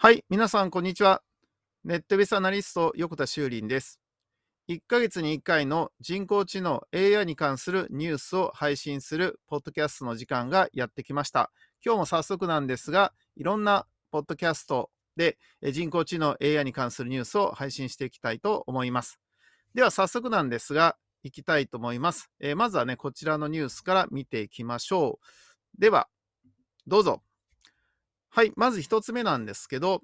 はい、皆さん、こんにちは。ネットベースアナリスト、横田修林です。1ヶ月に1回の人工知能 AI に関するニュースを配信するポッドキャストの時間がやってきました。今日も早速なんですが、いろんなポッドキャストで人工知能 AI に関するニュースを配信していきたいと思います。では早速なんですが、いきたいと思います。えー、まずはね、こちらのニュースから見ていきましょう。では、どうぞ。はい、まず1つ目なんですけど、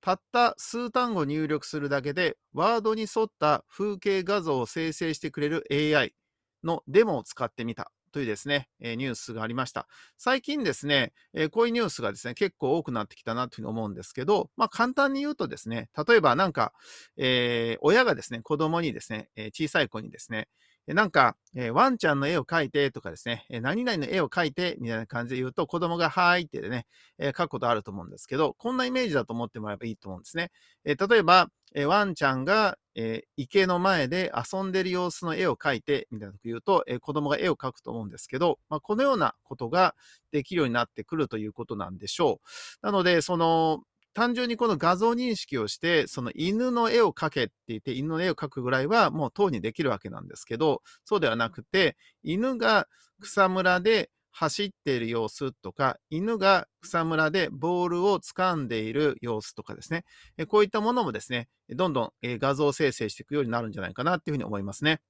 たった数単語入力するだけで、ワードに沿った風景画像を生成してくれる AI のデモを使ってみたというですね、えニュースがありました。最近ですね、えこういうニュースがですね、結構多くなってきたなというふうに思うんですけど、まあ簡単に言うとですね、例えばなんか、えー、親がですね、子供にですね、え小さい子にですね、なんか、えー、ワンちゃんの絵を描いてとかですね、えー、何々の絵を描いてみたいな感じで言うと、子供がはーいってね、えー、描くことあると思うんですけど、こんなイメージだと思ってもらえばいいと思うんですね。え例えば、えワンちゃんが、え池の前で遊んでる様子の絵を描いてみたいなこと言うと、え子供が絵を描くと思うんですけど、まあ、このようなことができるようになってくるということなんでしょう。なので、その、単純にこの画像認識をして、その犬の絵を描けって言って、犬の絵を描くぐらいはもうとうにできるわけなんですけど、そうではなくて、犬が草むらで走っている様子とか、犬が草むらでボールを掴んでいる様子とかですね、こういったものもですね、どんどん画像生成していくようになるんじゃないかなっていうふうに思いますね。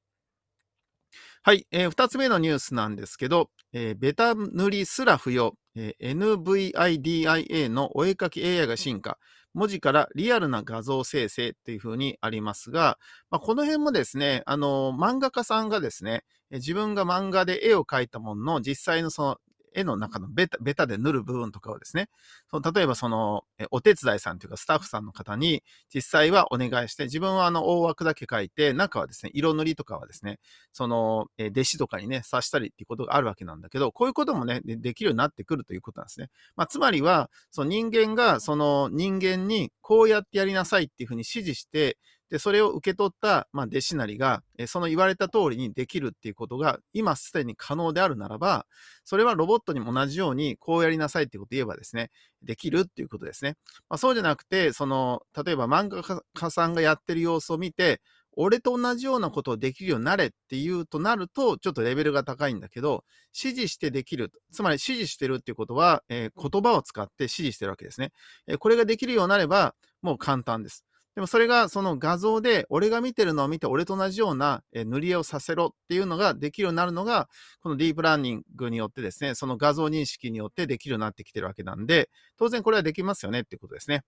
はい、えー、2つ目のニュースなんですけど、えー、ベタ塗りすら不要、えー、NVIDIA のお絵かき AI が進化、文字からリアルな画像生成っていうふうにありますが、まあ、この辺もですね、あの漫画家さんがですね、自分が漫画で絵を描いたものの実際のその絵の中のベタベタで塗る部分とかをですね、その例えばその、お手伝いさんというかスタッフさんの方に実際はお願いして、自分はあの大枠だけ描いて、中はですね、色塗りとかはですね、その、弟子とかにね、刺したりっていうことがあるわけなんだけど、こういうこともね、できるようになってくるということなんですね。まあ、つまりは、その人間がその人間にこうやってやりなさいっていうふうに指示して、で、それを受け取った、まあ、弟子なりが、その言われた通りにできるっていうことが、今すでに可能であるならば、それはロボットにも同じように、こうやりなさいってことを言えばですね、できるっていうことですね。まあ、そうじゃなくて、その、例えば漫画家さんがやってる様子を見て、俺と同じようなことをできるようになれっていうとなると、ちょっとレベルが高いんだけど、指示してできる。つまり指示してるっていうことは、えー、言葉を使って指示してるわけですね、えー、これができるようになれば、もう簡単です。でもそれがその画像で、俺が見てるのを見て、俺と同じような塗り絵をさせろっていうのができるようになるのが、このディープラーニングによってですね、その画像認識によってできるようになってきてるわけなんで、当然これはできますよねっていうことですね。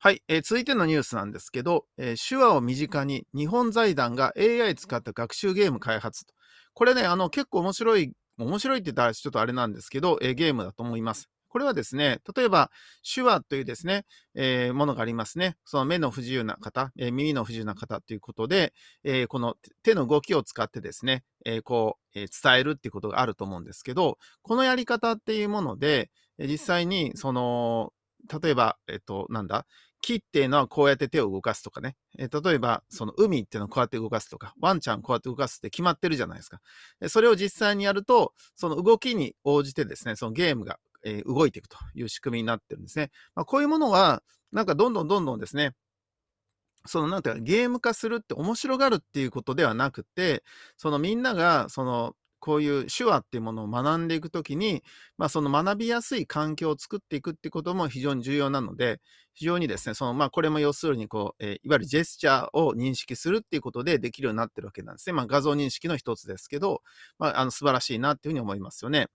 はい、えー、続いてのニュースなんですけど、えー、手話を身近に日本財団が AI 使った学習ゲーム開発と。これね、あの結構面白い、面白いって言ったらちょっとあれなんですけど、えー、ゲームだと思います。これはですね、例えば手話というですね、えー、ものがありますね。その目の不自由な方、えー、耳の不自由な方ということで、えー、この手の動きを使ってですね、えこう、え伝えるっていうことがあると思うんですけど、このやり方っていうもので、実際にその、例えば、えっと、なんだ、木っていうのはこうやって手を動かすとかね。え例えば、その海っていうのはこうやって動かすとか、ワンちゃんこうやって動かすって決まってるじゃないですか。それを実際にやると、その動きに応じてですね、そのゲームがえ動いていくという仕組みになってるんですね。まあ、こういうものは、なんかどんどんどんどんですね、そのなんていうかゲーム化するって面白がるっていうことではなくて、そのみんながそのこういう手話っていうものを学んでいくときに、まあ、その学びやすい環境を作っていくってことも非常に重要なので、非常にですね、そのまあこれも要するにこう、えー、いわゆるジェスチャーを認識するっていうことでできるようになってるわけなんですね。まあ、画像認識の一つですけど、まあ、あの素晴らしいなっていうふうに思いますよね。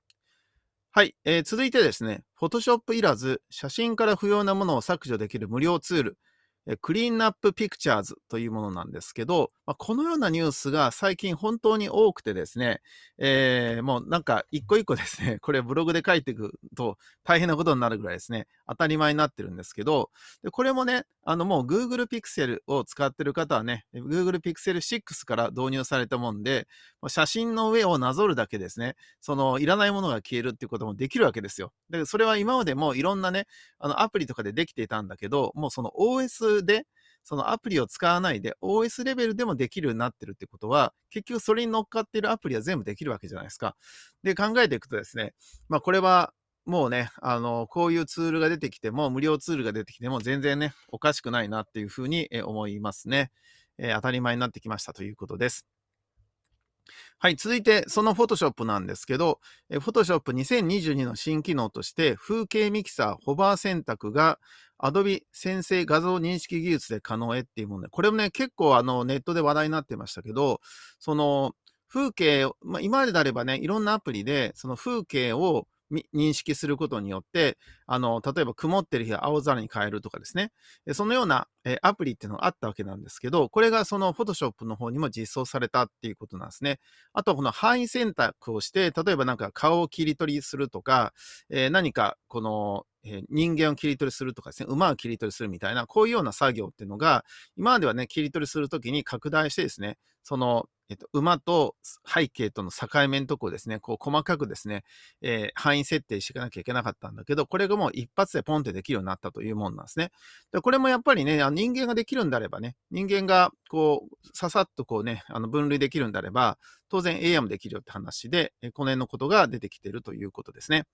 はい、えー、続いてですね、Photoshop いらず、写真から不要なものを削除できる無料ツール、クリーンナップピクチャーズというものなんですけど、まあ、このようなニュースが最近本当に多くてですね、えー、もうなんか一個一個ですね、これブログで書いていくと大変なことになるぐらいですね、当たり前になってるんですけど、でこれもね、あのもう Google Pixel を使ってる方はね、Google Pixel 6から導入されたもんで、写真の上をなぞるだけですね、そのいらないものが消えるっていうこともできるわけですよ。で、それは今までもいろんなね、あのアプリとかでできていたんだけど、もうその OS で、そのアプリを使わないで OS レベルでもできるようになってるってことは、結局それに乗っかっているアプリは全部できるわけじゃないですか。で、考えていくとですね、まあこれはもうね、あの、こういうツールが出てきても、無料ツールが出てきても、全然ね、おかしくないなっていうふうに思いますね。えー、当たり前になってきましたということです。はい、続いて、その Photoshop なんですけど、Photoshop 2022の新機能として、風景ミキサー、ホバー選択が Adobe 先生画像認識技術で可能へっていうもので、これもね、結構あのネットで話題になってましたけど、その風景、まあ、今までであればね、いろんなアプリで、その風景を認識することによって、あの、例えば曇ってる日は青空に変えるとかですね。そのような、えアプリっていうのがあったわけなんですけど、これがそのフォトショップの方にも実装されたっていうことなんですね。あとはこの範囲選択をして、例えばなんか顔を切り取りするとか、え、何かこの、え、人間を切り取りするとかですね、馬を切り取りするみたいな、こういうような作業っていうのが、今まではね、切り取りするときに拡大してですね、そのえっと、馬と背景との境目のとこをですね、こう細かくですね、えー、範囲設定していかなきゃいけなかったんだけど、これがもう一発でポンってできるようになったというもんなんですね。でこれもやっぱりね、あの人間ができるんであればね、人間がこう、ささっとこうね、あの分類できるんであれば、当然 AI もできるよって話で、この辺のことが出てきてるということですね。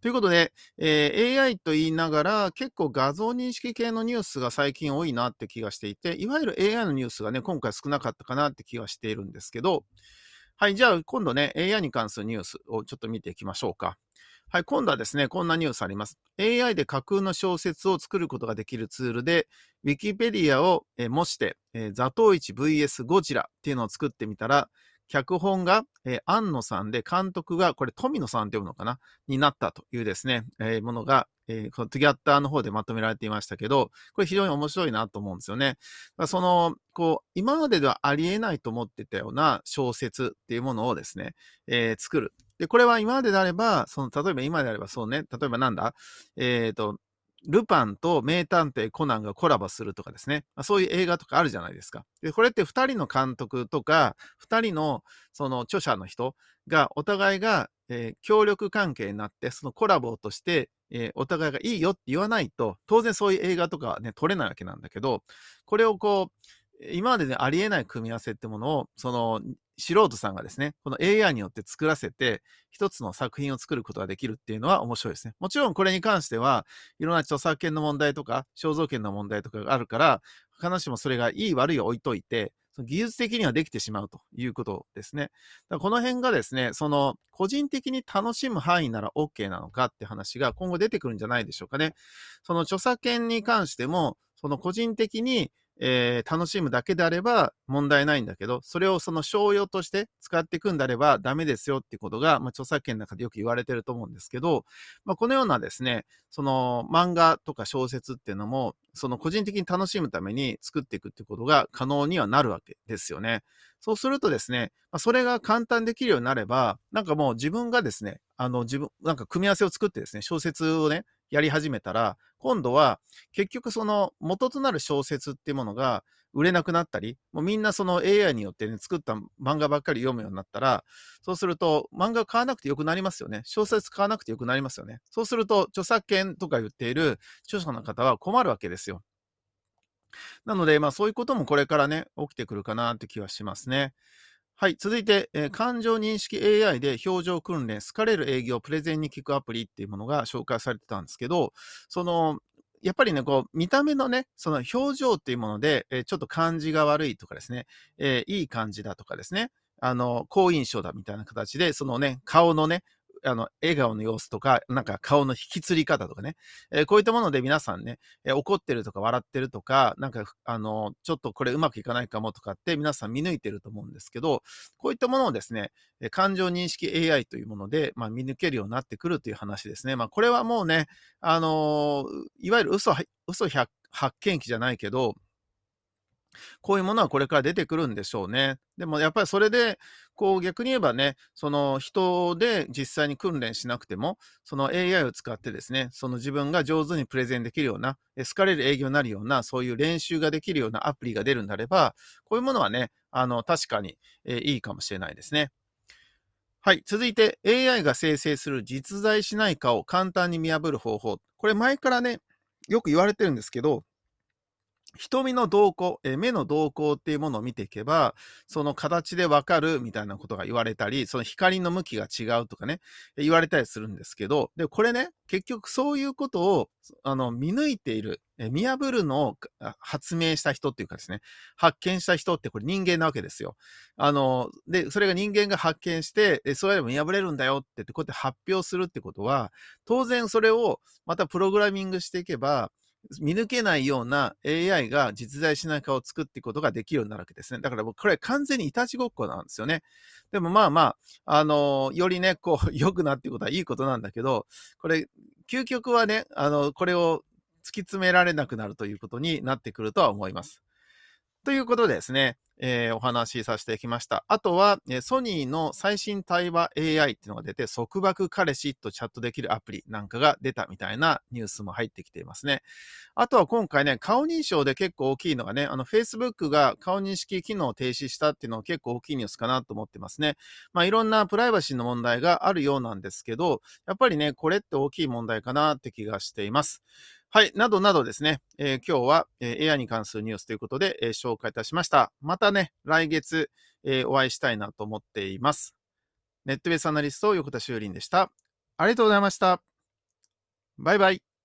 ということで、えー、AI と言いながら、結構画像認識系のニュースが最近多いなって気がしていて、いわゆる AI のニュースがね、今回少なかったかなって気がしているんですけど、はい、じゃあ今度ね、AI に関するニュースをちょっと見ていきましょうか。はい、今度はですね、こんなニュースあります。AI で架空の小説を作ることができるツールで、Wikipedia を模して、えー、ザトウイチ VS ゴジラっていうのを作ってみたら、脚本が、えー、安野さんで、監督が、これ富野さんって読むのかな？になったというですね、えー、ものが、えー、このトゥギャッターの方でまとめられていましたけど、これ非常に面白いなと思うんですよね。その、こう、今までではありえないと思ってたような小説っていうものをですね、えー、作る。で、これは今までであれば、その、例えば今であればそうね、例えばなんだ？えっ、ー、と、ルパンと名探偵コナンがコラボするとかですね。まあ、そういう映画とかあるじゃないですか。で、これって2人の監督とか、2人のその著者の人がお互いが、えー、協力関係になって、そのコラボとして、えー、お互いがいいよって言わないと、当然そういう映画とかはね、撮れないわけなんだけど、これをこう、今まででありえない組み合わせってものを、その素人さんがですね、この AI によって作らせて、一つの作品を作ることができるっていうのは面白いですね。もちろんこれに関しては、いろんな著作権の問題とか、肖像権の問題とかがあるから、必ずしもそれがいい悪いを置いといて、その技術的にはできてしまうということですね。だこの辺がですね、その個人的に楽しむ範囲なら OK なのかって話が今後出てくるんじゃないでしょうかね。その著作権に関しても、その個人的にえー、楽しむだけであれば問題ないんだけど、それをその商用として使っていくんであればダメですよってことが、まあ、著作権の中でよく言われてると思うんですけど、まあ、このようなですね、その漫画とか小説っていうのも、その個人的に楽しむために作っていくってことが可能にはなるわけですよね。そうするとですね、まあ、それが簡単できるようになれば、なんかもう自分がですね、あの自分、なんか組み合わせを作ってですね、小説をね、やり始めたら、今度は結局その元となる小説っていうものが売れなくなったり、もうみんなその AI によってね、作った漫画ばっかり読むようになったら、そうすると漫画買わなくてよくなりますよね。小説買わなくてよくなりますよね。そうすると著作権とか言っている著者の方は困るわけですよ。なので、まあそういうこともこれからね、起きてくるかなって気はしますね。はい、続いて、えー、感情認識 AI で表情訓練、好かれる営業、プレゼンに聞くアプリっていうものが紹介されてたんですけど、その、やっぱりね、こう、見た目のね、その表情っていうもので、えー、ちょっと感じが悪いとかですね、えー、いい感じだとかですね、あの、好印象だみたいな形で、そのね、顔のね、あの、笑顔の様子とか、なんか顔の引きつり方とかね、えー、こういったもので皆さんね、えー、怒ってるとか笑ってるとか、なんか、あの、ちょっとこれうまくいかないかもとかって皆さん見抜いてると思うんですけど、こういったものをですね、感情認識 AI というもので、まあ、見抜けるようになってくるという話ですね。まあ、これはもうね、あのいわゆる嘘、嘘発見器じゃないけど、こういうものはこれから出てくるんでしょうね。でもやっぱりそれで、こう逆に言えばね、その人で実際に訓練しなくても、その AI を使ってですね、その自分が上手にプレゼンできるような、好かれる営業になるような、そういう練習ができるようなアプリが出るんであれば、こういうものはね、あの、確かに、えいいかもしれないですね。はい。続いて、AI が生成する実在しないかを簡単に見破る方法。これ前からね、よく言われてるんですけど、瞳の動向、え目の動向っていうものを見ていけば、その形でわかるみたいなことが言われたり、その光の向きが違うとかね、言われたりするんですけど、で、これね、結局そういうことを、あの、見抜いている、え見破るのを発明した人っていうかですね、発見した人ってこれ人間なわけですよ。あの、で、それが人間が発見して、えそうやれば見破れるんだよって、こうやって発表するってことは、当然それをまたプログラミングしていけば、見抜けないような AI が実在しないかを作っていくことができるようになるわけですね。だから僕これ完全にいたちごっこなんですよね。でもまあまあ、あのよりね、こう、良くなっていくことはいいことなんだけど、これ、究極はね、あの、これを突き詰められなくなるということになってくるとは思います。ということでですね、えー、お話しさせてきました。あとは、えソニーの最新対話 AI っていうのが出て、束縛彼氏とチャットできるアプリなんかが出たみたいなニュースも入ってきていますね。あとは今回ね、顔認証で結構大きいのがね、あの Facebook が顔認識機能を停止したっていうのは結構大きいニュースかなと思ってますね。まあいろんなプライバシーの問題があるようなんですけど、やっぱりね、これって大きい問題かなって気がしています。はい、などなどですね、えー、今日は、えー、AI に関するニュースということで、えー、紹介いたしました。またね、来月、えお会いしたいなと思っています。ネットベースアナリスト、横田修林でした。ありがとうございました。バイバイ。